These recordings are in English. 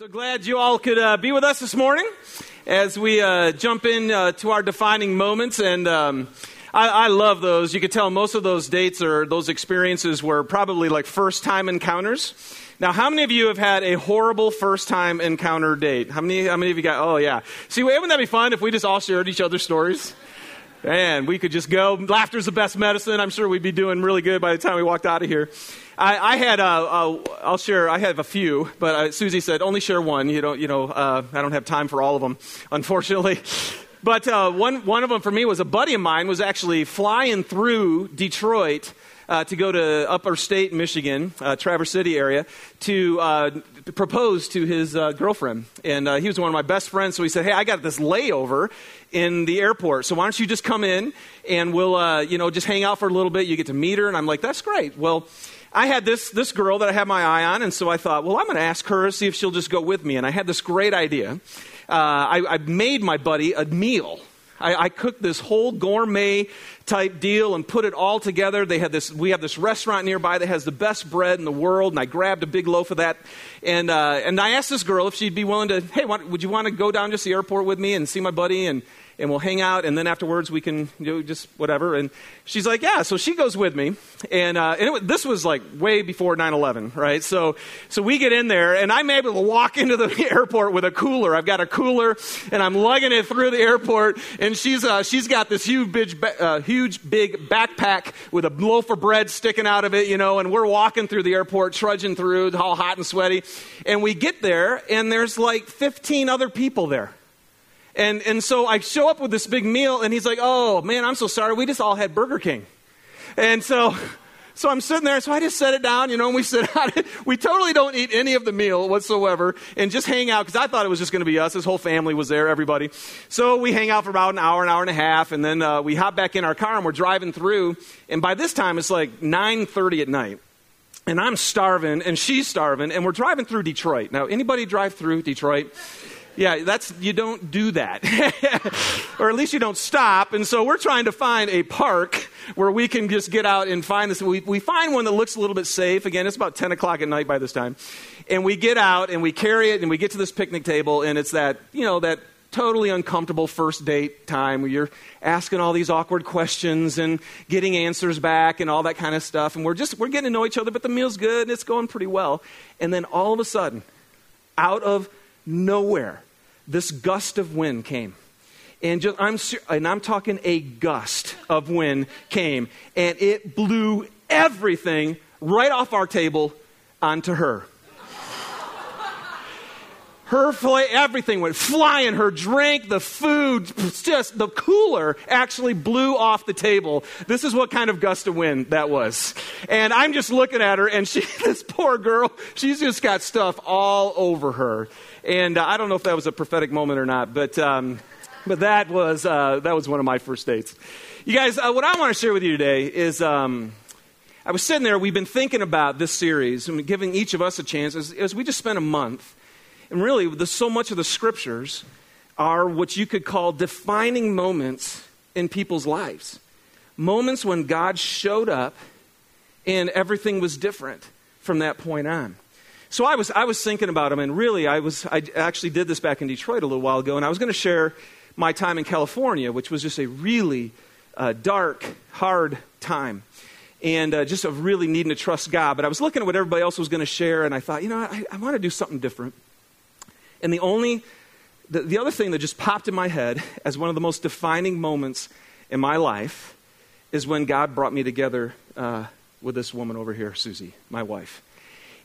So glad you all could uh, be with us this morning as we uh, jump in uh, to our defining moments. And um, I, I, love those. You could tell most of those dates or those experiences were probably like first time encounters. Now, how many of you have had a horrible first time encounter date? How many, how many of you got, oh yeah. See, wouldn't that be fun if we just all shared each other's stories? Man, we could just go. Laughter's the best medicine. I'm sure we'd be doing really good by the time we walked out of here. I, I had a, a, I'll share. I have a few, but uh, Susie said only share one. You don't, you know, uh, I don't have time for all of them, unfortunately. But uh, one one of them for me was a buddy of mine was actually flying through Detroit. Uh, to go to upper state Michigan, uh, Traverse City area, to uh, propose to his uh, girlfriend. And uh, he was one of my best friends, so he said, Hey, I got this layover in the airport, so why don't you just come in and we'll, uh, you know, just hang out for a little bit. You get to meet her. And I'm like, That's great. Well, I had this, this girl that I had my eye on, and so I thought, well, I'm going to ask her, see if she'll just go with me. And I had this great idea. Uh, I, I made my buddy a meal. I, I, cooked this whole gourmet type deal and put it all together. They had this, we have this restaurant nearby that has the best bread in the world, and I grabbed a big loaf of that. And, uh, and I asked this girl if she'd be willing to, hey, would you want to go down to the airport with me and see my buddy? And and we'll hang out, and then afterwards we can do just whatever. And she's like, yeah. So she goes with me, and, uh, and it, this was like way before 9/11, right? So so we get in there, and I'm able to walk into the airport with a cooler. I've got a cooler, and I'm lugging it through the airport, and she's uh, she's got this huge big uh, huge big backpack with a loaf of bread sticking out of it, you know, and we're walking through the airport, trudging through, all hot and sweaty, and we get there, and there's like 15 other people there. And, and so I show up with this big meal, and he's like, Oh, man, I'm so sorry. We just all had Burger King. And so, so I'm sitting there, so I just set it down, you know, and we sit down. we totally don't eat any of the meal whatsoever and just hang out because I thought it was just going to be us. His whole family was there, everybody. So we hang out for about an hour, an hour and a half, and then uh, we hop back in our car and we're driving through. And by this time, it's like 9.30 at night. And I'm starving, and she's starving, and we're driving through Detroit. Now, anybody drive through Detroit? Yeah, that's you don't do that. or at least you don't stop. And so we're trying to find a park where we can just get out and find this. We, we find one that looks a little bit safe. Again, it's about 10 o'clock at night by this time. And we get out and we carry it and we get to this picnic table and it's that, you know, that totally uncomfortable first date time where you're asking all these awkward questions and getting answers back and all that kind of stuff. And we're just, we're getting to know each other, but the meal's good and it's going pretty well. And then all of a sudden, out of nowhere, this gust of wind came. And just, I'm, and I'm talking a gust of wind came, and it blew everything right off our table onto her. Her fly, everything went flying. Her drink, the food, just the cooler actually blew off the table. This is what kind of gust of wind that was. And I'm just looking at her, and she, this poor girl, she's just got stuff all over her. And uh, I don't know if that was a prophetic moment or not, but, um, but that, was, uh, that was one of my first dates. You guys, uh, what I want to share with you today is um, I was sitting there, we've been thinking about this series and giving each of us a chance as, as we just spent a month. And really, the, so much of the scriptures are what you could call defining moments in people's lives. Moments when God showed up and everything was different from that point on. So I was, I was thinking about them, and really, I, was, I actually did this back in Detroit a little while ago, and I was going to share my time in California, which was just a really uh, dark, hard time. And uh, just of really needing to trust God. But I was looking at what everybody else was going to share, and I thought, you know, I, I want to do something different. And the only, the, the other thing that just popped in my head as one of the most defining moments in my life is when God brought me together uh, with this woman over here, Susie, my wife.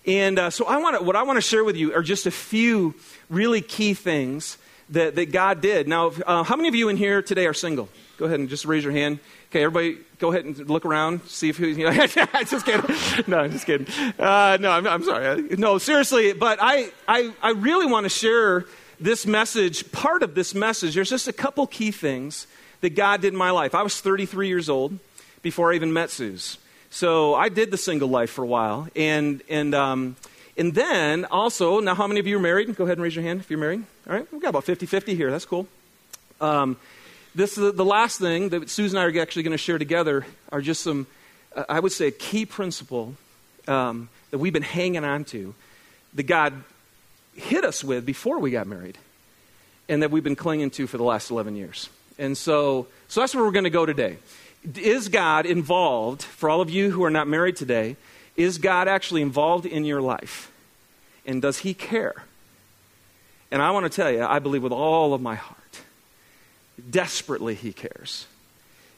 And uh, so I want what I want to share with you are just a few really key things that, that God did. Now, uh, how many of you in here today are single? Go ahead and just raise your hand. Okay, everybody, go ahead and look around, see if who's. You know, just kidding. No, I'm just kidding. Uh, no, I'm, I'm, sorry. No, seriously. But I, I, I really want to share this message. Part of this message. There's just a couple key things that God did in my life. I was 33 years old before I even met Suze. So I did the single life for a while. And, and, um, and then also, now how many of you are married? Go ahead and raise your hand if you're married. All right, we've got about 50 50 here. That's cool. Um, this is the last thing that Susan and I are actually going to share together are just some, uh, I would say, a key principle um, that we've been hanging on to that God hit us with before we got married and that we've been clinging to for the last 11 years. And so, so that's where we're going to go today. Is God involved, for all of you who are not married today, is God actually involved in your life? And does He care? And I want to tell you, I believe with all of my heart, desperately He cares.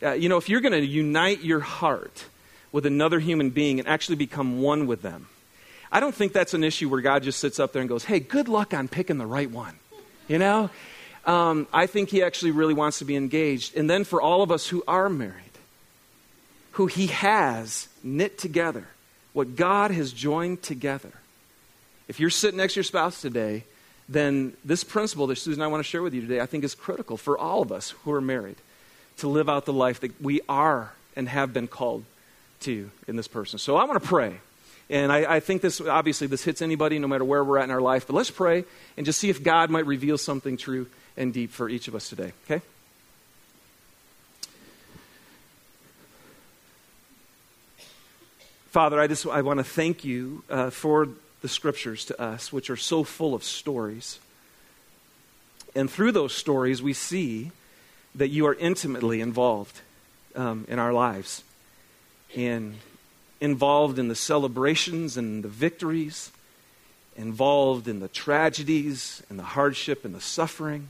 Uh, you know, if you're going to unite your heart with another human being and actually become one with them, I don't think that's an issue where God just sits up there and goes, hey, good luck on picking the right one. You know? Um, I think He actually really wants to be engaged. And then for all of us who are married, who He has knit together, what God has joined together. If you're sitting next to your spouse today, then this principle that Susan and I want to share with you today, I think is critical for all of us who are married to live out the life that we are and have been called to in this person. So I want to pray. And I, I, think this, obviously, this hits anybody no matter where we're at in our life. But let's pray and just see if God might reveal something true and deep for each of us today, okay? Father, I just I want to thank you uh, for the scriptures to us, which are so full of stories. And through those stories, we see that you are intimately involved um, in our lives and involved in the celebrations and the victories, involved in the tragedies and the hardship and the suffering.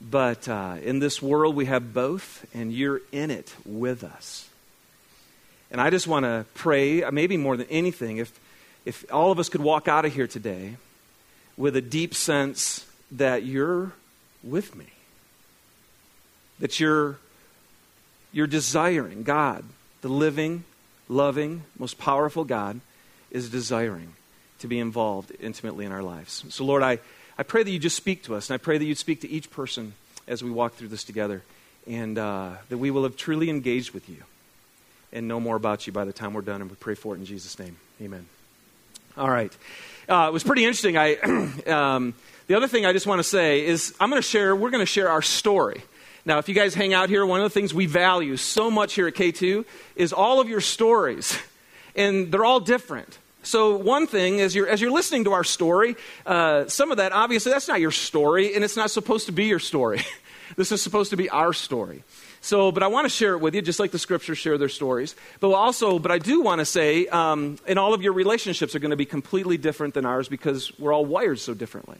But uh, in this world, we have both, and you're in it with us. And I just want to pray, uh, maybe more than anything, if, if all of us could walk out of here today with a deep sense that you're with me, that you're, you're desiring, God, the living, loving, most powerful God, is desiring to be involved intimately in our lives. So, Lord, I, I pray that you just speak to us, and I pray that you'd speak to each person as we walk through this together, and uh, that we will have truly engaged with you and know more about you by the time we're done. And we pray for it in Jesus' name. Amen. All right. Uh, it was pretty interesting. I, um, the other thing I just want to say is I'm going to share, we're going to share our story. Now, if you guys hang out here, one of the things we value so much here at K2 is all of your stories, and they're all different. So, one thing, as you're, as you're listening to our story, uh, some of that, obviously, that's not your story, and it's not supposed to be your story. this is supposed to be our story. So, but I want to share it with you, just like the scriptures share their stories. But also, but I do want to say, um, and all of your relationships are going to be completely different than ours because we're all wired so differently.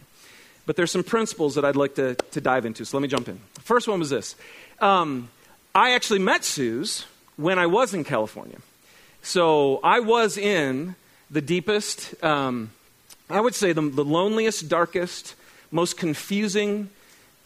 But there's some principles that I'd like to, to dive into. So let me jump in. First one was this um, I actually met Suze when I was in California. So I was in the deepest, um, I would say, the, the, loneliest, darkest, most confusing,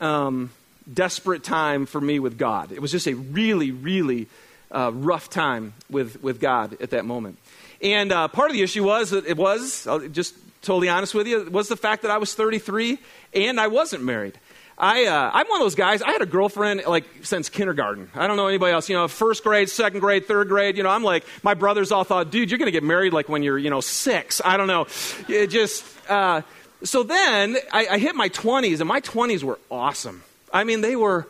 um, desperate time for me with God. It was just a really, really uh, rough time with, with God at that moment. And uh, part of the issue was that it was, I'll just totally honest with you, was the fact that I was 33 and I wasn't married. I, uh, I'm one of those guys. I had a girlfriend like since kindergarten. I don't know anybody else. You know, first grade, second grade, third grade. You know, I'm like my brothers all thought, dude, you're going to get married like when you're you know six. I don't know. It just uh, so then I, I hit my 20s, and my 20s were awesome. I mean, they were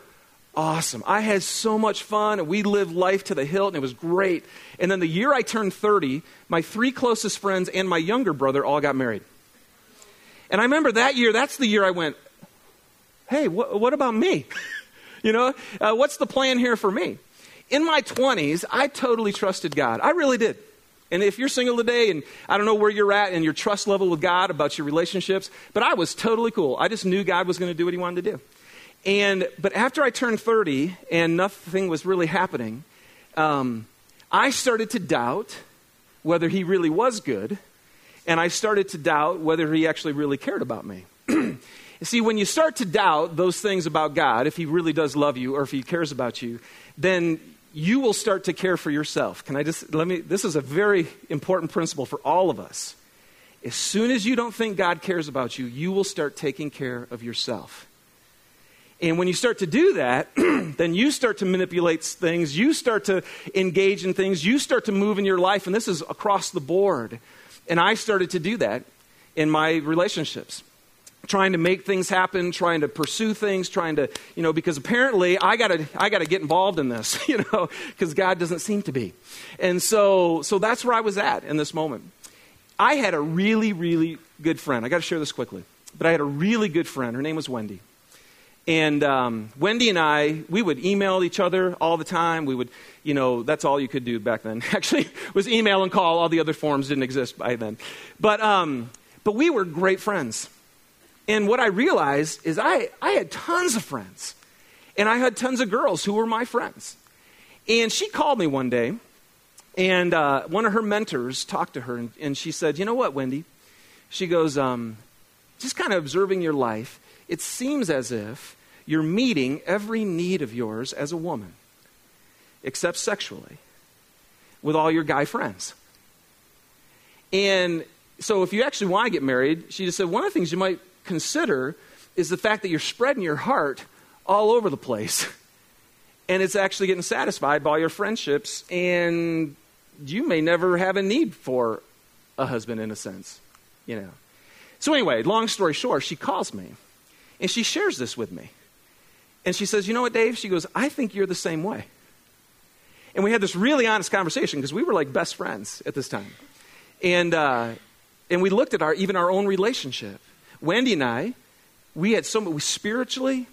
awesome. I had so much fun, we lived life to the hilt, and it was great. And then the year I turned 30, my three closest friends and my younger brother all got married. And I remember that year, that's the year I went, hey, wh- what about me? you know, uh, what's the plan here for me? In my 20s, I totally trusted God. I really did. And if you're single today and I don't know where you're at in your trust level with God about your relationships, but I was totally cool. I just knew God was going to do what he wanted to do. And, but after I turned 30 and nothing was really happening, um, I started to doubt whether he really was good, and I started to doubt whether he actually really cared about me. See, when you start to doubt those things about God, if he really does love you or if he cares about you, then you will start to care for yourself. Can I just, let me, this is a very important principle for all of us. As soon as you don't think God cares about you, you will start taking care of yourself. And when you start to do that, then you start to manipulate things, you start to engage in things, you start to move in your life, and this is across the board. And I started to do that in my relationships. Trying to make things happen, trying to pursue things, trying to, you know, because apparently I gotta, I gotta get involved in this, you know, because God doesn't seem to be. And so, so that's where I was at in this moment. I had a really, really good friend. I gotta share this quickly. but I had a really good friend. Her name was Wendy. And um, Wendy and I, we would email each other all the time. We would, you know, that's all you could do back then. Actually, was email and call. All the other forms didn't exist by then. But, um, but we were great friends. And what I realized is I, I had tons of friends. And I had tons of girls who were my friends. And she called me one day, and uh, one of her mentors talked to her, and, and, she said, You know what, Wendy? She goes, um, Just kind of observing your life, it seems as if you're meeting every need of yours as a woman, except sexually, with all your guy friends. And so, if you actually want to get married, she just said, One of the things you might consider is the fact that you're spreading your heart all over the place. And it's actually getting satisfied by your friendships, and you may never have a need for a husband in a sense, you know. So, anyway, long story short, she calls me and she shares this with me. And she says, You know what, Dave? She goes, I think you're the same way. And we had this really honest conversation because we were like best friends at this time. And, uh, and we looked at our, even our own relationship. Wendy and I, we had so much, spiritually,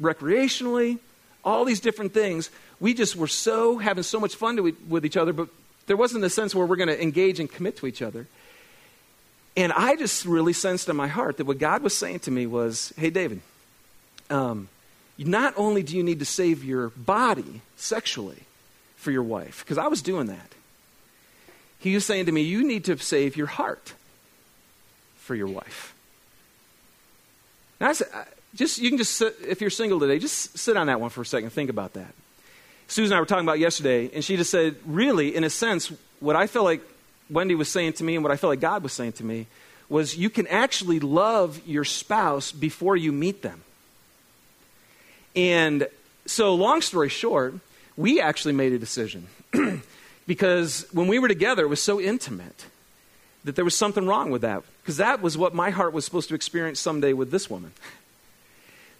recreationally, all these different things. We just were so having so much fun to, with each other, but there wasn't a sense where we're going to engage and commit to each other. And I just really sensed in my heart that what God was saying to me was, hey, David, um, not only do you need to save your body sexually for your wife, because I was doing that, he was saying to me, you need to save your heart for your wife. Now, I said, just you can just sit, if you're single today, just sit on that one for a second. Think about that. Susan and I were talking about yesterday, and she just said, really, in a sense, what I felt like Wendy was saying to me and what I felt like God was saying to me was you can actually love your spouse before you meet them. And so, long story short, we actually made a decision because when we were together, it was so intimate that there was something wrong with that because that was what my heart was supposed to experience someday with this woman.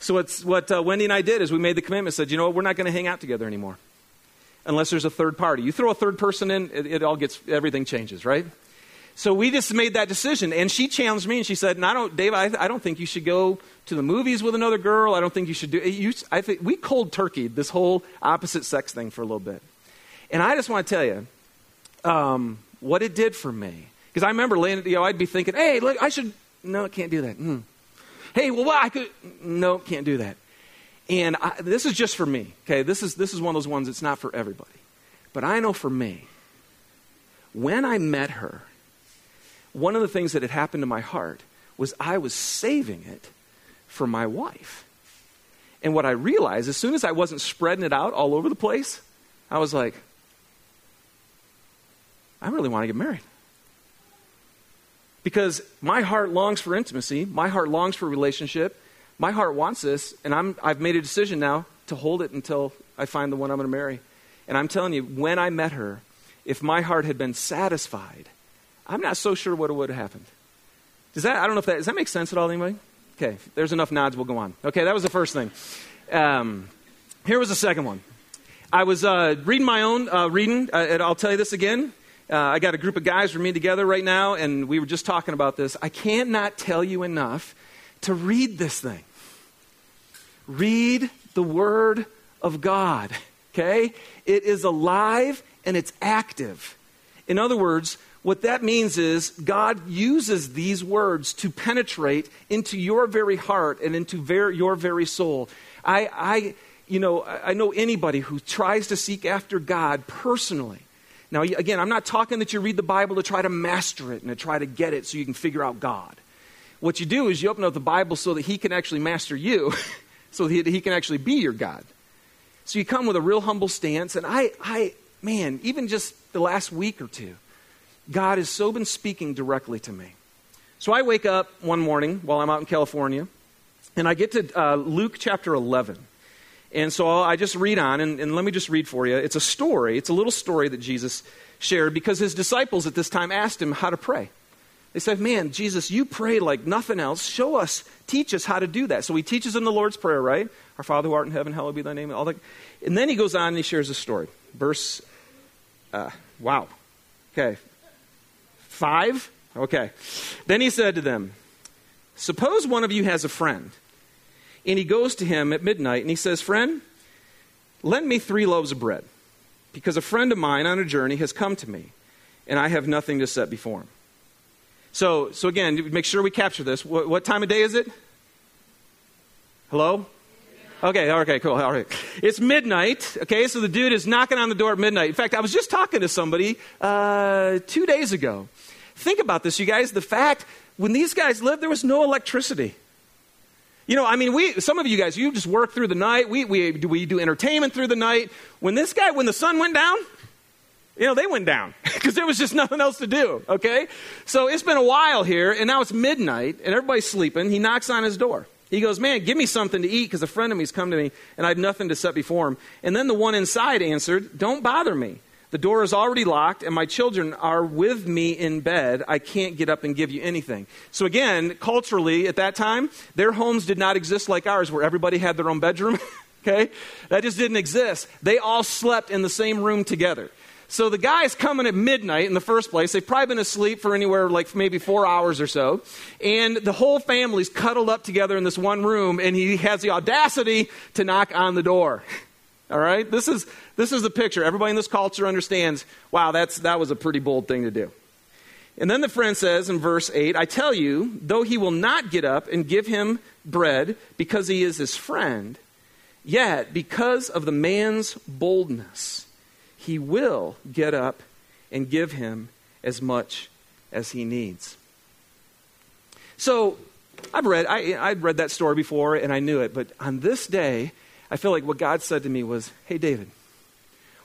So what uh, Wendy and I did is we made the commitment, said, you know what, we're not going to hang out together anymore unless there's a third party. You throw a third person in, it, it all gets, everything changes, right? So we just made that decision, and she challenged me, and she said, "I don't, Dave. I, I, don't think you should go to the movies with another girl. I don't think you should do. You, I think we cold turkey this whole opposite sex thing for a little bit, and I just want to tell you um, what it did for me because I remember, laying, you know, I'd be thinking, "Hey, look, I should. No, I can't do that. Mm. Hey, well, well, I could. No, can't do that. And I, this is just for me, okay? This is, this is one of those ones that's not for everybody. But I know for me, when I met her, one of the things that had happened to my heart was I was saving it for my wife. And what I realized, as soon as I wasn't spreading it out all over the place, I was like, I really want to get married. Because my heart longs for intimacy, my heart longs for relationship, my heart wants this, and I'm, I've made a decision now to hold it until I find the one I'm going to marry. And I'm telling you, when I met her, if my heart had been satisfied, I'm not so sure what would have happened. Does that, I don't know if that, does that make sense at all, anybody? Okay, there's enough nods, we'll go on. Okay, that was the first thing. Um, here was the second one. I was uh, reading my own uh, reading, uh, and I'll tell you this again. Uh, I got a group of guys we're meeting together right now, and we were just talking about this. I cannot tell you enough to read this thing. Read the Word of God, okay? It is alive and it's active. In other words, what that means is God uses these words to penetrate into your very heart and into ver- your very soul. I, I, you know, I know anybody who tries to seek after God personally. Now, again, I'm not talking that you read the Bible to try to master it and to try to get it so you can figure out God. What you do is you open up the Bible so that He can actually master you so that he can actually be your God. So you come with a real humble stance. And I, I, man, even just the last week or two, God has so been speaking directly to me. So I wake up one morning while I'm out in California, and I get to uh, Luke chapter 11. And so I just read on, and, and let me just read for you. It's a story, it's a little story that Jesus shared because his disciples at this time asked him how to pray. They said, Man, Jesus, you pray like nothing else. Show us, teach us how to do that. So he teaches them the Lord's Prayer, right? Our Father who art in heaven, hallowed be thy name. All that. And then he goes on and he shares a story. Verse, uh, wow. Okay. Five? Okay. Then he said to them, Suppose one of you has a friend, and he goes to him at midnight and he says, Friend, lend me three loaves of bread, because a friend of mine on a journey has come to me, and I have nothing to set before him. So, so again, make sure we capture this. What, what time of day is it? Hello? Okay, okay, cool. All right. It's midnight, okay? So the dude is knocking on the door at midnight. In fact, I was just talking to somebody uh, two days ago. Think about this, you guys. The fact when these guys lived, there was no electricity. You know, I mean, we, some of you guys, you just work through the night. We, we, we do entertainment through the night. When this guy, when the sun went down, you know, they went down because there was just nothing else to do, okay? So it's been a while here, and now it's midnight, and everybody's sleeping. He knocks on his door. He goes, Man, give me something to eat because a friend of me's come to me and I have nothing to set before him. And then the one inside answered, Don't bother me. The door is already locked and my children are with me in bed. I can't get up and give you anything. So, again, culturally, at that time, their homes did not exist like ours where everybody had their own bedroom. okay? That just didn't exist. They all slept in the same room together. So the guy's coming at midnight in the first place. They've probably been asleep for anywhere like maybe four hours or so. And the whole family's cuddled up together in this one room, and he has the audacity to knock on the door. All right? This is, this is the picture. Everybody in this culture understands wow, that's, that was a pretty bold thing to do. And then the friend says in verse 8, I tell you, though he will not get up and give him bread because he is his friend, yet because of the man's boldness, he will get up and give him as much as he needs. So, I've read, I, I'd read that story before and I knew it, but on this day, I feel like what God said to me was, Hey, David,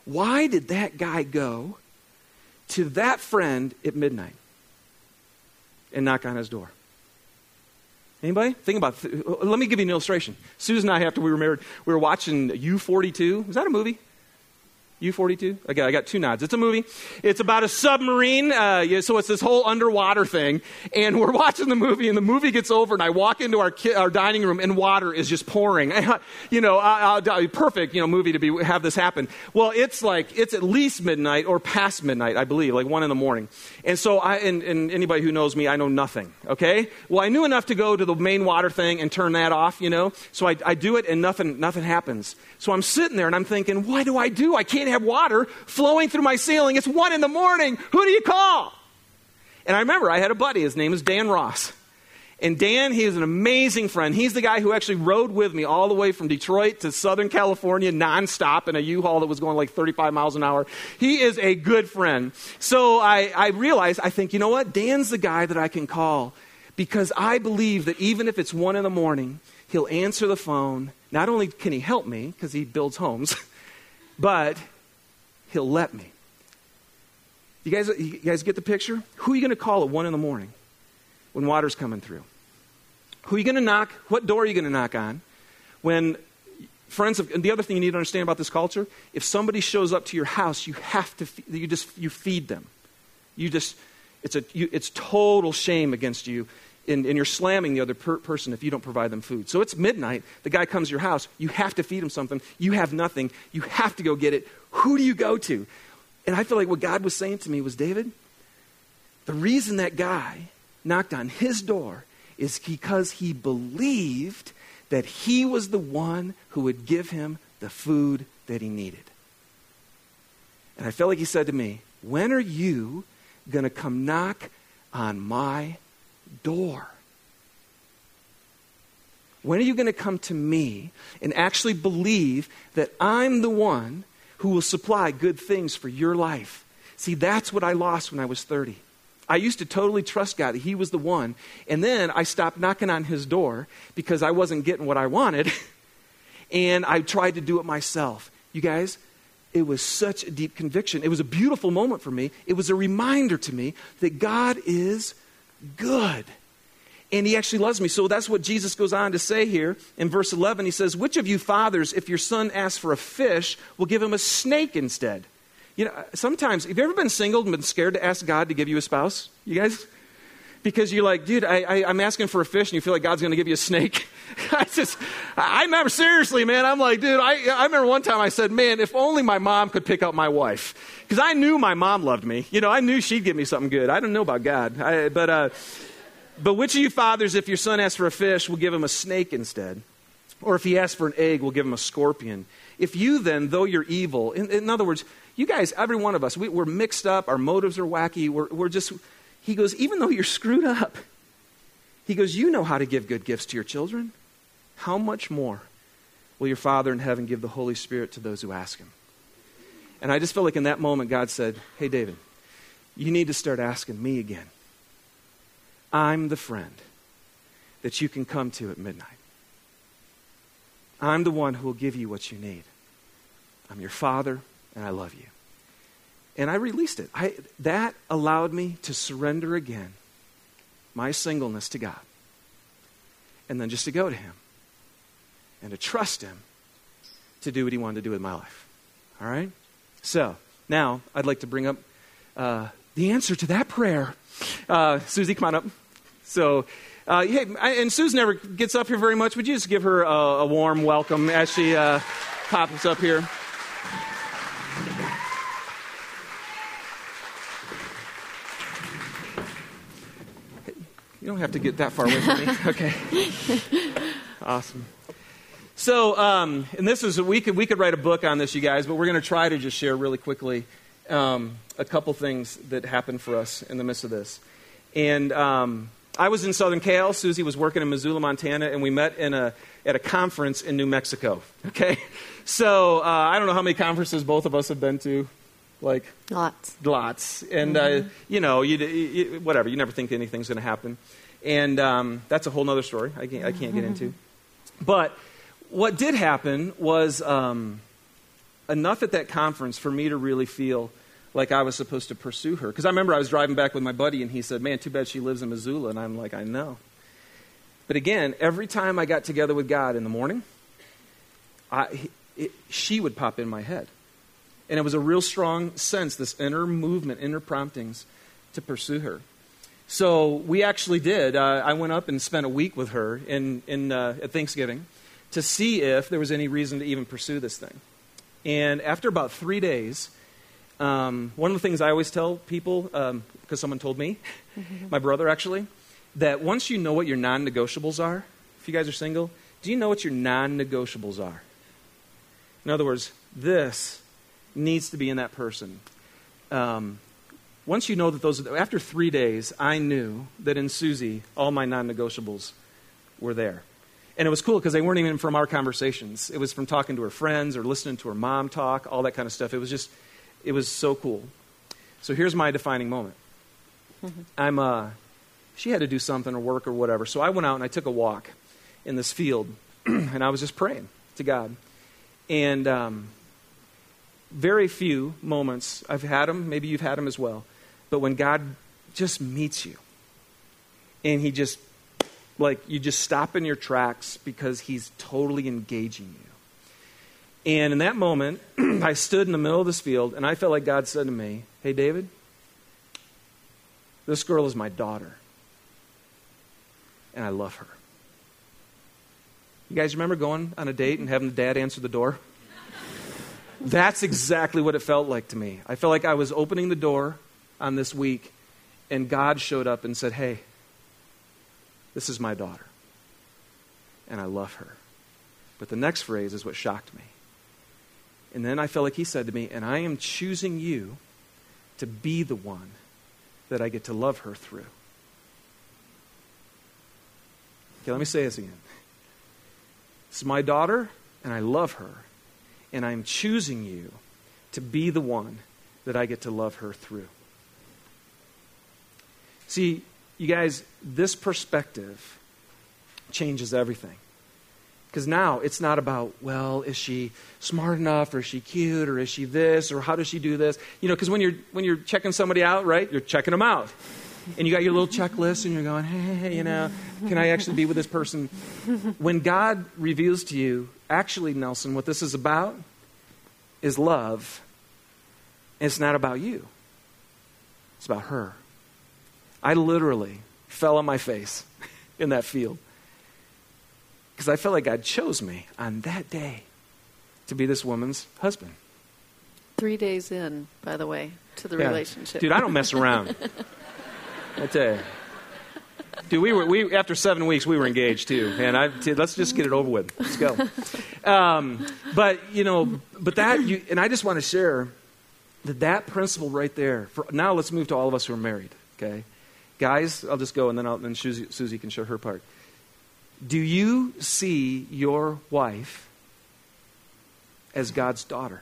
why did that guy go to that friend at midnight and knock on his door? Anybody? Think about it. Let me give you an illustration. Susan and I, after we were married, we were watching U42. Was that a movie? U42? Okay, I got two nods. It's a movie. It's about a submarine. Uh, so it's this whole underwater thing. And we're watching the movie, and the movie gets over, and I walk into our, ki- our dining room, and water is just pouring. you know, I, I, perfect, you know, movie to be, have this happen. Well, it's like, it's at least midnight or past midnight, I believe, like one in the morning. And so I, and, and anybody who knows me, I know nothing, okay? Well, I knew enough to go to the main water thing and turn that off, you know? So I, I do it, and nothing, nothing happens. So I'm sitting there, and I'm thinking, what do I do? I can't have water flowing through my ceiling. It's one in the morning. Who do you call? And I remember I had a buddy. His name is Dan Ross. And Dan, he is an amazing friend. He's the guy who actually rode with me all the way from Detroit to Southern California nonstop in a U-Haul that was going like 35 miles an hour. He is a good friend. So I, I realized, I think, you know what? Dan's the guy that I can call because I believe that even if it's one in the morning, he'll answer the phone. Not only can he help me because he builds homes, but He'll let me. You guys, you guys get the picture? Who are you going to call at 1 in the morning when water's coming through? Who are you going to knock? What door are you going to knock on when friends of, and the other thing you need to understand about this culture if somebody shows up to your house you have to you just you feed them you just it's a you, it's total shame against you and, and you're slamming the other per- person if you don't provide them food. So it's midnight. The guy comes to your house. You have to feed him something. You have nothing. You have to go get it. Who do you go to? And I feel like what God was saying to me was David, the reason that guy knocked on his door is because he believed that he was the one who would give him the food that he needed. And I felt like he said to me, When are you going to come knock on my door? When are you going to come to me and actually believe that I'm the one who will supply good things for your life. See, that's what I lost when I was 30. I used to totally trust God that He was the one. And then I stopped knocking on His door because I wasn't getting what I wanted. and I tried to do it myself. You guys, it was such a deep conviction. It was a beautiful moment for me. It was a reminder to me that God is good and he actually loves me. So that's what Jesus goes on to say here in verse 11. He says, Which of you fathers, if your son asks for a fish, will give him a snake instead? You know, sometimes, have you ever been single and been scared to ask God to give you a spouse? You guys? Because you're like, dude, I, am asking for a fish, and you feel like God's going to give you a snake. I just, I never, seriously, man, I'm like, dude, I, I remember one time I said, man, if only my mom could pick up my wife. Because I knew my mom loved me. You know, I knew she'd give me something good. I don't know about God. I, but, uh, But which of you fathers, if your son asks for a fish, will give him a snake instead? Or if he asks for an egg, will give him a scorpion? If you then, though you're evil, in, in other words, you guys, every one of us, we, are mixed up, our motives are wacky, we're, we're just, he goes, even though you're screwed up, he goes, you know how to give good gifts to your children. How much more will your Father in heaven give the Holy Spirit to those who ask him? And I just felt like in that moment, God said, Hey, David, you need to start asking me again. I'm the friend that you can come to at midnight. I'm the one who will give you what you need. I'm your father, and I love you. And I released it. I, that allowed me to surrender again my singleness to God. And then just to go to Him and to trust Him to do what He wanted to do with my life. All right? So, now I'd like to bring up uh, the answer to that prayer. Uh, Susie, come on up. So, uh, hey, and Susie never gets up here very much. Would you just give her a, a warm welcome as she uh, pops up here? Have to get that far away from me. Okay. awesome. So, um, and this is we could we could write a book on this, you guys, but we're going to try to just share really quickly um, a couple things that happened for us in the midst of this. And um, I was in Southern Cal. Susie was working in Missoula, Montana, and we met in a, at a conference in New Mexico. Okay? So uh, I don't know how many conferences both of us have been to. Like lots, lots, and uh, mm-hmm. uh, you know, you, you, whatever. You never think anything's going to happen, and um, that's a whole other story. I can't, I can't get into. But what did happen was um, enough at that conference for me to really feel like I was supposed to pursue her. Because I remember I was driving back with my buddy, and he said, Man, too bad she lives in Missoula. And I'm like, I know. But again, every time I got together with God in the morning, I, it, she would pop in my head. And it was a real strong sense, this inner movement, inner promptings to pursue her. So we actually did. Uh, I went up and spent a week with her in, in, uh, at Thanksgiving to see if there was any reason to even pursue this thing. And after about three days, um, one of the things I always tell people, because um, someone told me, my brother actually, that once you know what your non negotiables are, if you guys are single, do you know what your non negotiables are? In other words, this needs to be in that person. Um, once you know that those, after three days, I knew that in Susie, all my non negotiables were there. And it was cool because they weren't even from our conversations. It was from talking to her friends or listening to her mom talk, all that kind of stuff. It was just, it was so cool. So here's my defining moment. Mm-hmm. I'm, uh, she had to do something or work or whatever. So I went out and I took a walk in this field and I was just praying to God. And um, very few moments, I've had them, maybe you've had them as well, but when God just meets you and He just, like, you just stop in your tracks because He's totally engaging you. And in that moment, I stood in the middle of this field and I felt like God said to me, Hey, David, this girl is my daughter. And I love her. You guys remember going on a date and having the dad answer the door? That's exactly what it felt like to me. I felt like I was opening the door on this week, and God showed up and said, Hey, this is my daughter. And I love her. But the next phrase is what shocked me. And then I felt like he said to me, And I am choosing you to be the one that I get to love her through. Okay, let me say this again. This is my daughter, and I love her. And I'm choosing you to be the one that I get to love her through. See, you guys, this perspective changes everything. Because now it's not about, well, is she smart enough, or is she cute, or is she this, or how does she do this? You know, because when you're, when you're checking somebody out, right, you're checking them out. And you got your little checklist, and you're going, hey, you know, can I actually be with this person? When God reveals to you, actually, Nelson, what this is about is love. It's not about you, it's about her. I literally fell on my face in that field because I felt like God chose me on that day to be this woman's husband. Three days in, by the way, to the yeah. relationship. Dude, I don't mess around. I tell you. Dude, we were we after seven weeks we were engaged too, and I let's just get it over with. Let's go. Um, but you know, but that you and I just want to share that that principle right there. For, now, let's move to all of us who are married. Okay, guys, I'll just go and then I'll, then Susie, Susie can show her part. Do you see your wife as God's daughter?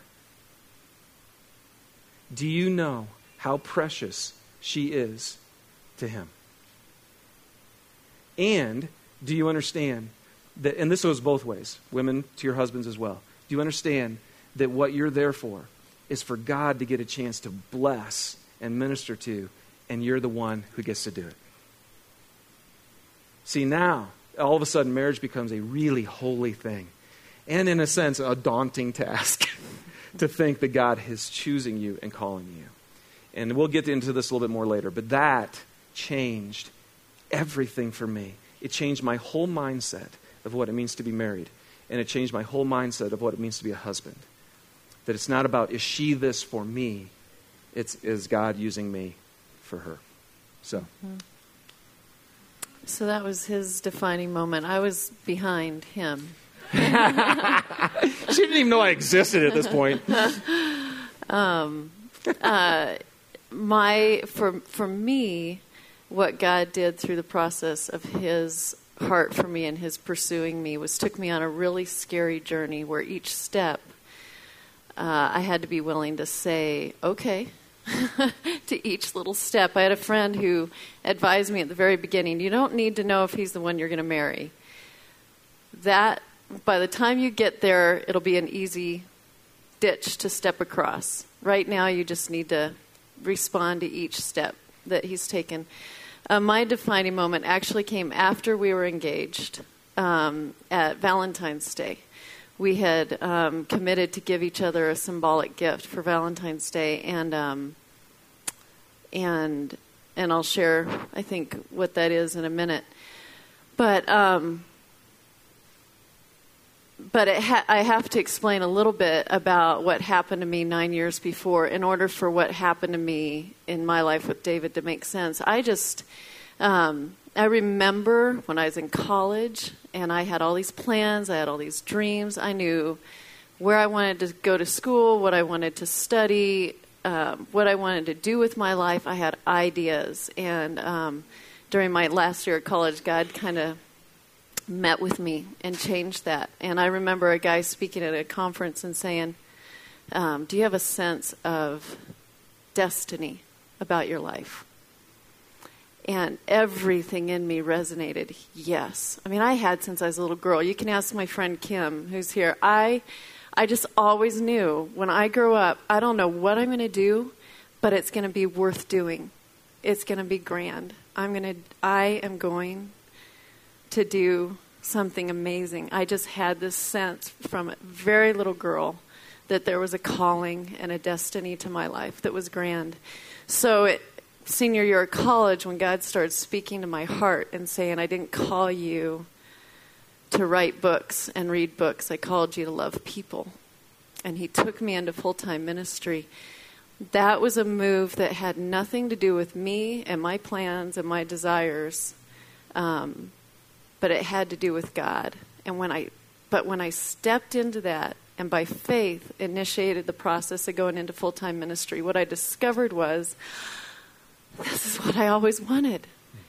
Do you know how precious she is to Him? And do you understand that, and this goes both ways, women to your husbands as well. Do you understand that what you're there for is for God to get a chance to bless and minister to, and you're the one who gets to do it? See, now, all of a sudden, marriage becomes a really holy thing. And in a sense, a daunting task to think that God is choosing you and calling you. And we'll get into this a little bit more later, but that changed everything for me. It changed my whole mindset of what it means to be married, and it changed my whole mindset of what it means to be a husband. That it's not about, is she this for me? It's, is God using me for her? So. So that was his defining moment. I was behind him. she didn't even know I existed at this point. um, uh, my for for me, what God did through the process of His heart for me and His pursuing me was took me on a really scary journey where each step uh, I had to be willing to say okay to each little step. I had a friend who advised me at the very beginning: you don't need to know if he's the one you're going to marry. That by the time you get there, it'll be an easy ditch to step across. Right now, you just need to respond to each step that he's taken. Uh, my defining moment actually came after we were engaged um, at Valentine's Day. We had um, committed to give each other a symbolic gift for Valentine's Day, and um, and and I'll share, I think, what that is in a minute. But um, but ha- I have to explain a little bit about what happened to me nine years before in order for what happened to me in my life with David to make sense. I just, um, I remember when I was in college and I had all these plans, I had all these dreams. I knew where I wanted to go to school, what I wanted to study, um, what I wanted to do with my life. I had ideas. And um, during my last year at college, God kind of met with me and changed that. And I remember a guy speaking at a conference and saying, um, Do you have a sense of destiny about your life? And everything in me resonated. Yes. I mean, I had since I was a little girl. You can ask my friend Kim, who's here. I, I just always knew when I grow up, I don't know what I'm going to do, but it's going to be worth doing. It's going to be grand. I'm going to, I am going to do something amazing. I just had this sense from a very little girl that there was a calling and a destiny to my life that was grand. So, it, senior year of college, when God started speaking to my heart and saying, I didn't call you to write books and read books, I called you to love people. And He took me into full time ministry. That was a move that had nothing to do with me and my plans and my desires. Um, but it had to do with God. And when I, but when I stepped into that and by faith initiated the process of going into full time ministry, what I discovered was this is what I always wanted.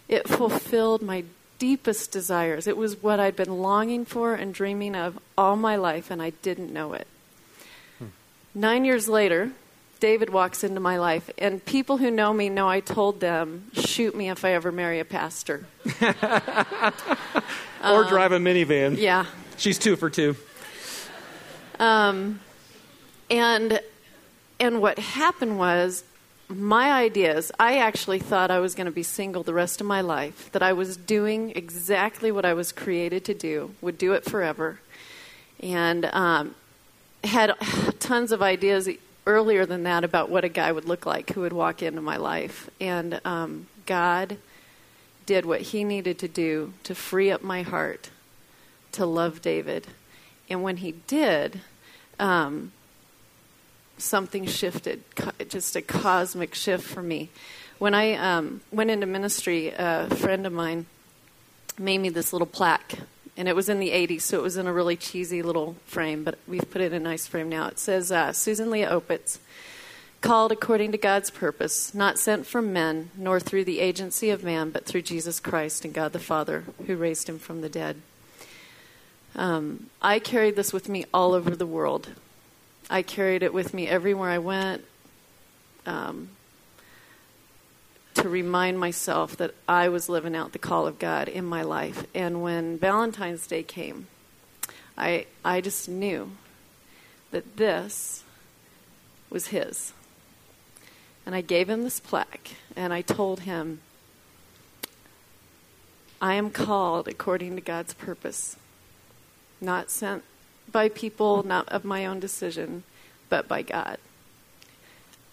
It fulfilled my deepest desires. It was what I'd been longing for and dreaming of all my life, and I didn't know it. Hmm. Nine years later, David walks into my life, and people who know me know I told them, shoot me if I ever marry a pastor. or um, drive a minivan. Yeah. She's two for two. Um, and and what happened was my ideas i actually thought i was going to be single the rest of my life that i was doing exactly what i was created to do would do it forever and um, had tons of ideas earlier than that about what a guy would look like who would walk into my life. And um, God did what He needed to do to free up my heart to love David. And when He did, um, something shifted, just a cosmic shift for me. When I um, went into ministry, a friend of mine made me this little plaque. And it was in the 80s, so it was in a really cheesy little frame, but we've put it in a nice frame now. It says uh, Susan Leah Opitz, called according to God's purpose, not sent from men, nor through the agency of man, but through Jesus Christ and God the Father, who raised him from the dead. Um, I carried this with me all over the world. I carried it with me everywhere I went um, to remind myself that I was living out the call of God in my life. And when Valentine's Day came, I, I just knew that this was his. And I gave him this plaque, and I told him, I am called according to God's purpose not sent by people, not of my own decision, but by God.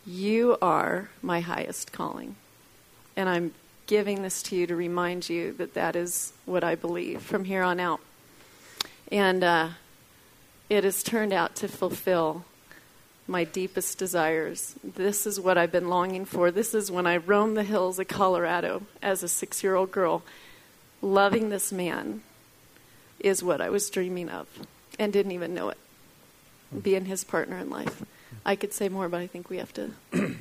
You are my highest calling. And I'm giving this to you to remind you that that is what I believe from here on out. And uh, it has turned out to fulfill my deepest desires. This is what I've been longing for. This is when I roamed the hills of Colorado as a six year old girl, loving this man is what I was dreaming of and didn't even know it. Being his partner in life. I could say more, but I think we have to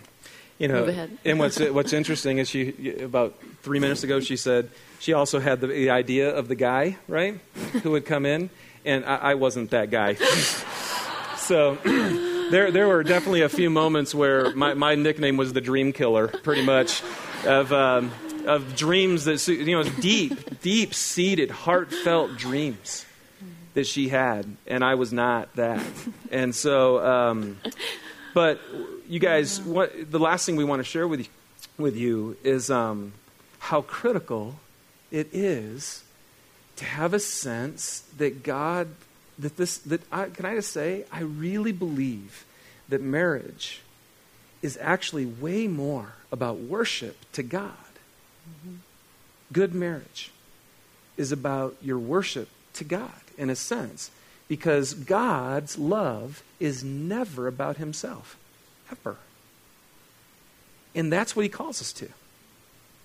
you know, move ahead. and what's what's interesting is she about three minutes ago she said she also had the, the idea of the guy right who would come in, and I, I wasn't that guy. so there there were definitely a few moments where my, my nickname was the Dream Killer, pretty much, of. Um, of dreams that you know deep, deep seated, heartfelt dreams that she had, and I was not that. And so, um, but you guys, what the last thing we want to share with you, with you is um, how critical it is to have a sense that God, that this, that I, can I just say, I really believe that marriage is actually way more about worship to God Mm-hmm. Good marriage is about your worship to God, in a sense, because God's love is never about himself, ever. And that's what he calls us to.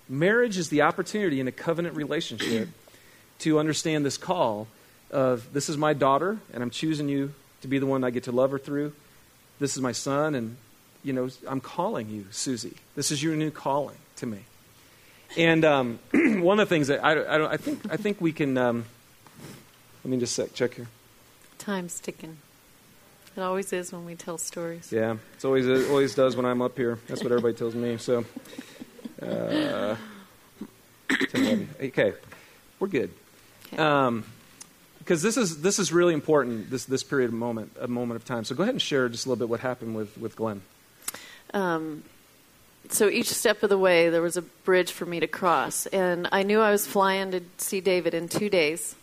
Marriage is the opportunity in a covenant relationship to understand this call of this is my daughter, and I'm choosing you to be the one I get to love her through. This is my son, and you know, I'm calling you, Susie. This is your new calling to me. And um, one of the things that I, I, I, think, I think we can, um, let me just sec, check here. Time's ticking. It always is when we tell stories. Yeah, it's always it always does when I'm up here. That's what everybody tells me. So, uh, okay, we're good. Okay. Um, because this is this is really important. This this period of moment, a moment of time. So go ahead and share just a little bit what happened with with Glenn. Um, so each step of the way there was a bridge for me to cross and i knew i was flying to see david in two days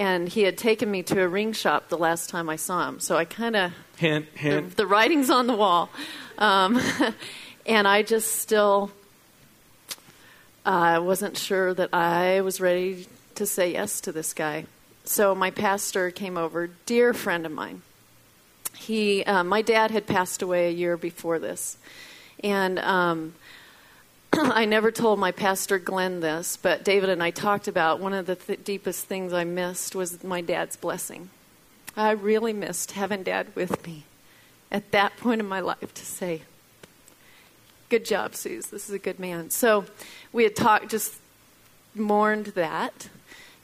and he had taken me to a ring shop the last time i saw him. So i kind of hint hint. the, the, writing's on the wall. Um, and i just still i uh, wasn't sure that i was ready to say yes to this guy. So my pastor came over dear friend of mine. He uh, my dad had passed away a year before this. And um, I never told my pastor Glenn this, but David and I talked about one of the th- deepest things I missed was my dad's blessing. I really missed having dad with me at that point in my life to say, Good job, Suze. This is a good man. So we had talked, just mourned that,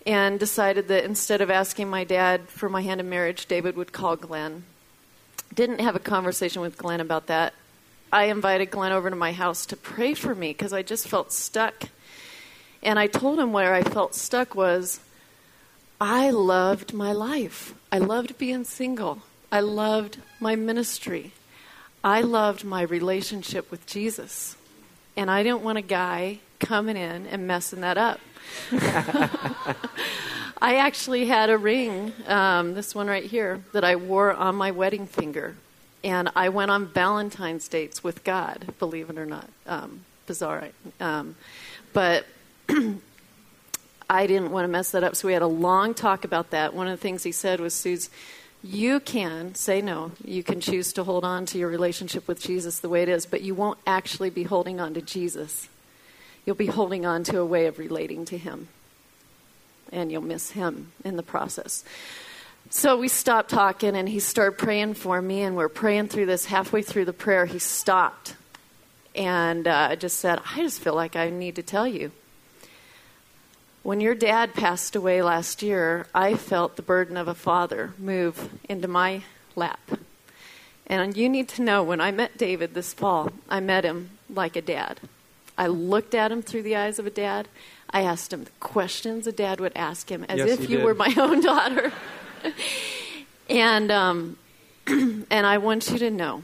and decided that instead of asking my dad for my hand in marriage, David would call Glenn. Didn't have a conversation with Glenn about that I invited Glenn over to my house to pray for me because I just felt stuck. And I told him where I felt stuck was I loved my life. I loved being single. I loved my ministry. I loved my relationship with Jesus. And I didn't want a guy coming in and messing that up. I actually had a ring, um, this one right here, that I wore on my wedding finger and I went on Valentine's dates with God, believe it or not. Um, bizarre. Um, but I didn't want to mess that up, so we had a long talk about that. One of the things he said was, Suze, you can say no. You can choose to hold on to your relationship with Jesus the way it is, but you won't actually be holding on to Jesus. You'll be holding on to a way of relating to Him. and you'll miss him in the process. So we stopped talking, and he started praying for me, and we're praying through this. Halfway through the prayer, he stopped and uh, just said, I just feel like I need to tell you. When your dad passed away last year, I felt the burden of a father move into my lap. And you need to know when I met David this fall, I met him like a dad. I looked at him through the eyes of a dad. I asked him the questions a dad would ask him as Yes, if you you were my own daughter. and um, and I want you to know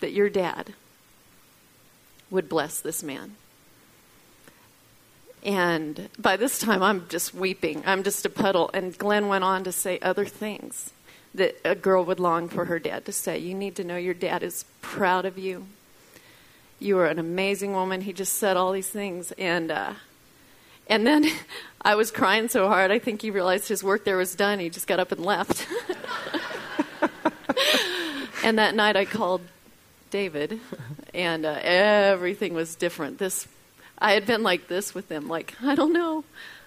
that your dad would bless this man. And by this time, I'm just weeping. I'm just a puddle. And Glenn went on to say other things that a girl would long for her dad to say. You need to know your dad is proud of you. You are an amazing woman. He just said all these things. And, uh, and then I was crying so hard, I think he realized his work there was done. He just got up and left. and that night I called David, and uh, everything was different. This, I had been like this with him, like I don't know,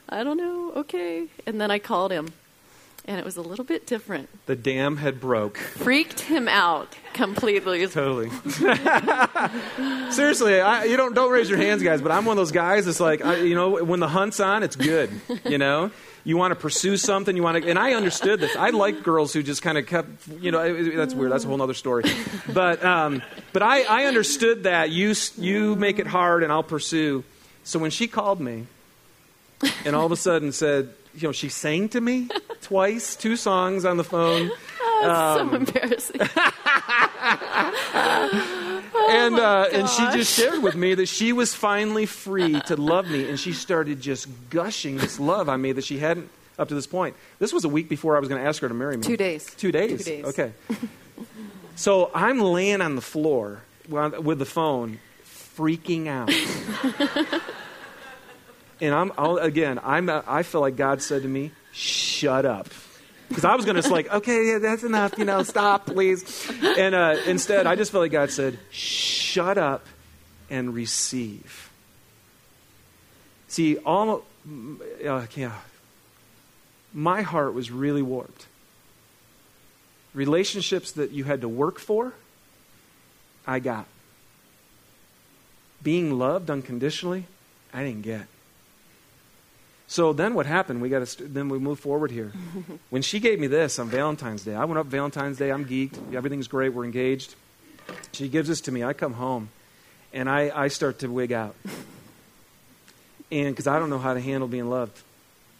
I don't know, okay. And then I called him, and it was a little bit different. The dam had broke. Freaked him out completely. Totally. Seriously, I, you don't don't raise your hands, guys. But I'm one of those guys. that's like, I, you know, when the hunt's on, it's good. You know, you want to pursue something. You want to, and I understood this. I like girls who just kind of kept. You know, that's weird. That's a whole other story. But um, but I, I understood that you you make it hard, and I'll pursue. So when she called me, and all of a sudden said, you know, she sang to me twice, two songs on the phone. Oh, Um, so embarrassing. and uh, and she just shared with me that she was finally free to love me, and she started just gushing this love on me that she hadn't up to this point. This was a week before I was going to ask her to marry me. Two days. Two days. Two days. Okay. so I'm laying on the floor with the phone, freaking out. And I'm I'll, again. I'm. I feel like God said to me, "Shut up." Because I was going to like, okay, yeah, that's enough, you know, stop, please. And uh, instead, I just felt like God said, shut up and receive. See, all, uh, yeah, my heart was really warped. Relationships that you had to work for, I got. Being loved unconditionally, I didn't get. So then what happened? We got to st- then we move forward here. when she gave me this on Valentine's Day, I went up Valentine's Day. I'm geeked. Everything's great. We're engaged. She gives this to me. I come home, and I, I start to wig out, and because I don't know how to handle being loved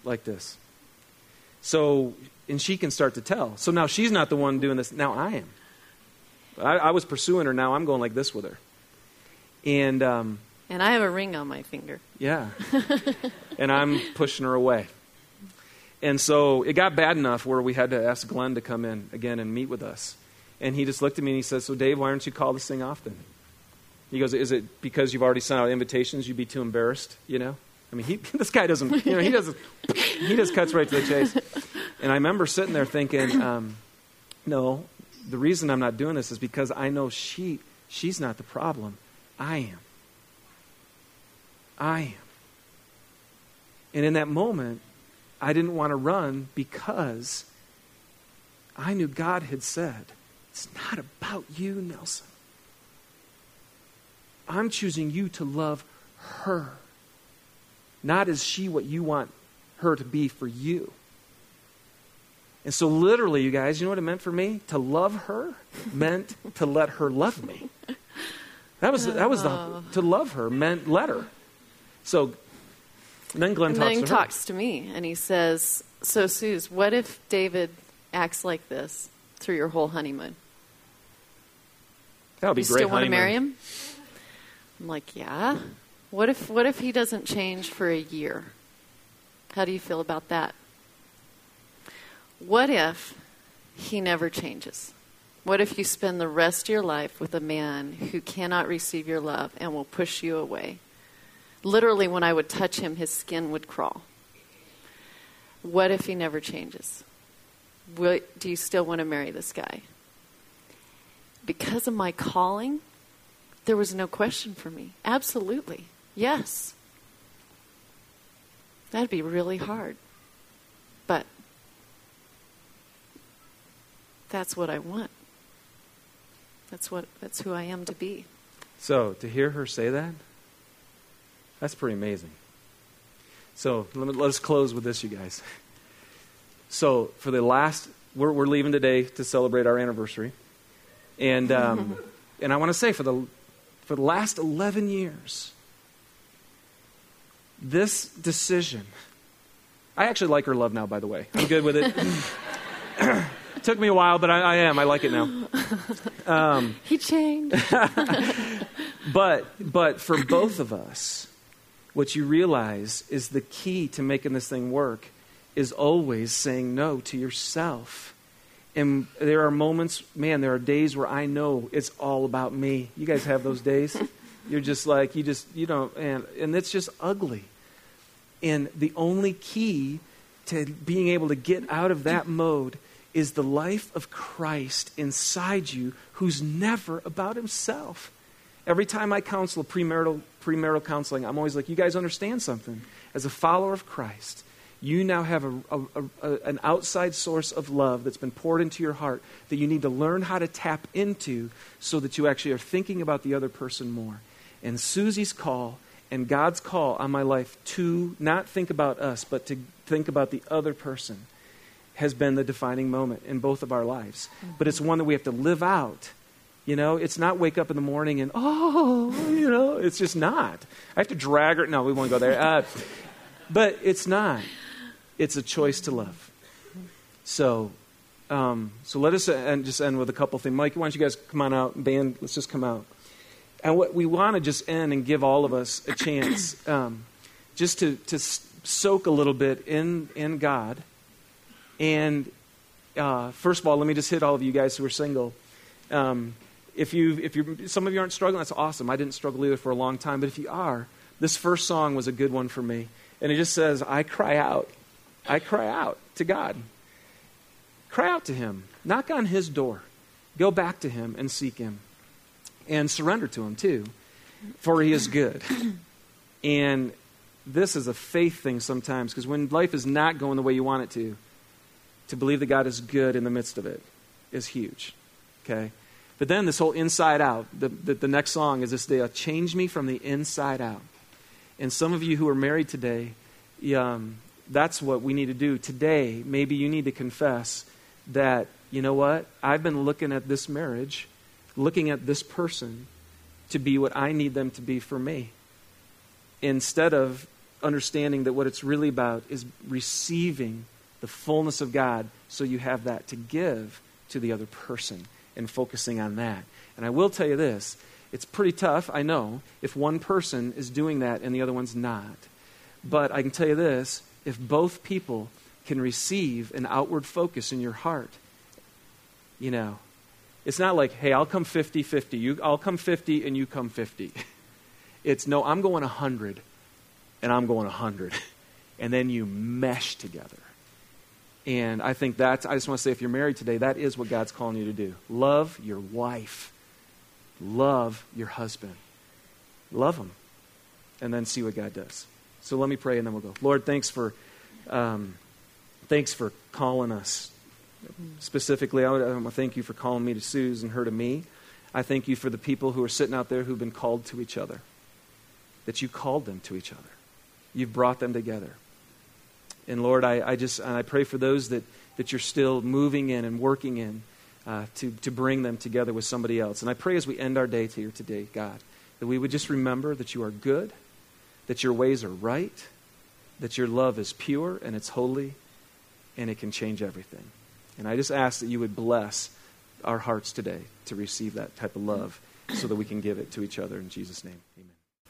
like this. So and she can start to tell. So now she's not the one doing this. Now I am. I, I was pursuing her. Now I'm going like this with her, and. Um, and I have a ring on my finger. yeah. and I'm pushing her away. And so it got bad enough where we had to ask Glenn to come in again and meet with us. And he just looked at me and he says, So, Dave, why aren't you call this thing often? He goes, Is it because you've already sent out invitations? You'd be too embarrassed, you know? I mean, he, this guy doesn't, you know, he doesn't, he just cuts right to the chase. And I remember sitting there thinking, um, No, the reason I'm not doing this is because I know she, she's not the problem. I am. I am. And in that moment, I didn't want to run because I knew God had said, It's not about you, Nelson. I'm choosing you to love her, not as she what you want her to be for you. And so, literally, you guys, you know what it meant for me? To love her meant to let her love me. That was, that was the, oh. to love her meant let her. So then Glenn and talks then he to talks to me and he says, So, Suze, what if David acts like this through your whole honeymoon? That would be you great. still want to marry him? I'm like, yeah. What if what if he doesn't change for a year? How do you feel about that? What if he never changes? What if you spend the rest of your life with a man who cannot receive your love and will push you away? Literally, when I would touch him, his skin would crawl. What if he never changes? Will, do you still want to marry this guy? Because of my calling, there was no question for me. Absolutely. Yes. That'd be really hard. But that's what I want. That's what that's who I am to be. So, to hear her say that, that's pretty amazing. So let, me, let us close with this, you guys. So for the last, we're, we're leaving today to celebrate our anniversary, and um, and I want to say for the for the last eleven years, this decision. I actually like her love now, by the way. I'm good with it. it took me a while, but I, I am. I like it now. Um, he changed. but but for both of us, what you realize is the key to making this thing work is always saying no to yourself. And there are moments, man, there are days where I know it's all about me. You guys have those days? You're just like, you just, you know, and, and it's just ugly. And the only key to being able to get out of that mode is the life of Christ inside you who's never about himself. Every time I counsel premarital, premarital counseling, I'm always like, you guys understand something. As a follower of Christ, you now have a, a, a, an outside source of love that's been poured into your heart that you need to learn how to tap into so that you actually are thinking about the other person more. And Susie's call and God's call on my life to not think about us, but to think about the other person has been the defining moment in both of our lives. Mm-hmm. But it's one that we have to live out. You know, it's not wake up in the morning and, oh, you know, it's just not. I have to drag her. No, we won't go there. Uh, but it's not. It's a choice to love. So, um, so let us just end with a couple things. Mike, why don't you guys come on out? Band, let's just come out. And what we want to just end and give all of us a chance um, just to, to soak a little bit in, in God and uh, first of all, let me just hit all of you guys who are single. Um, if you, if you, some of you aren't struggling, that's awesome. I didn't struggle either for a long time, but if you are, this first song was a good one for me, and it just says, "I cry out, I cry out to God. Cry out to Him. Knock on His door. Go back to Him and seek Him, and surrender to Him too, for He is good." And this is a faith thing sometimes because when life is not going the way you want it to, to believe that God is good in the midst of it is huge. Okay? But then this whole inside out, the, the, the next song is this day, change me from the inside out. And some of you who are married today, um, that's what we need to do. Today, maybe you need to confess that, you know what? I've been looking at this marriage, looking at this person to be what I need them to be for me. Instead of understanding that what it's really about is receiving the fullness of God, so you have that to give to the other person and focusing on that. And I will tell you this it's pretty tough, I know, if one person is doing that and the other one's not. But I can tell you this if both people can receive an outward focus in your heart, you know, it's not like, hey, I'll come 50 50. You, I'll come 50 and you come 50. It's no, I'm going 100 and I'm going 100. And then you mesh together. And I think that's, I just want to say, if you're married today, that is what God's calling you to do. Love your wife, love your husband, love them, and then see what God does. So let me pray and then we'll go. Lord, thanks for, um, thanks for calling us. Specifically, I want to thank you for calling me to Suze and her to me. I thank you for the people who are sitting out there who've been called to each other, that you called them to each other. You've brought them together. And Lord, I, I just I pray for those that, that you're still moving in and working in uh, to, to bring them together with somebody else. And I pray as we end our day here today, God, that we would just remember that you are good, that your ways are right, that your love is pure and it's holy, and it can change everything. And I just ask that you would bless our hearts today to receive that type of love so that we can give it to each other in Jesus' name. Amen.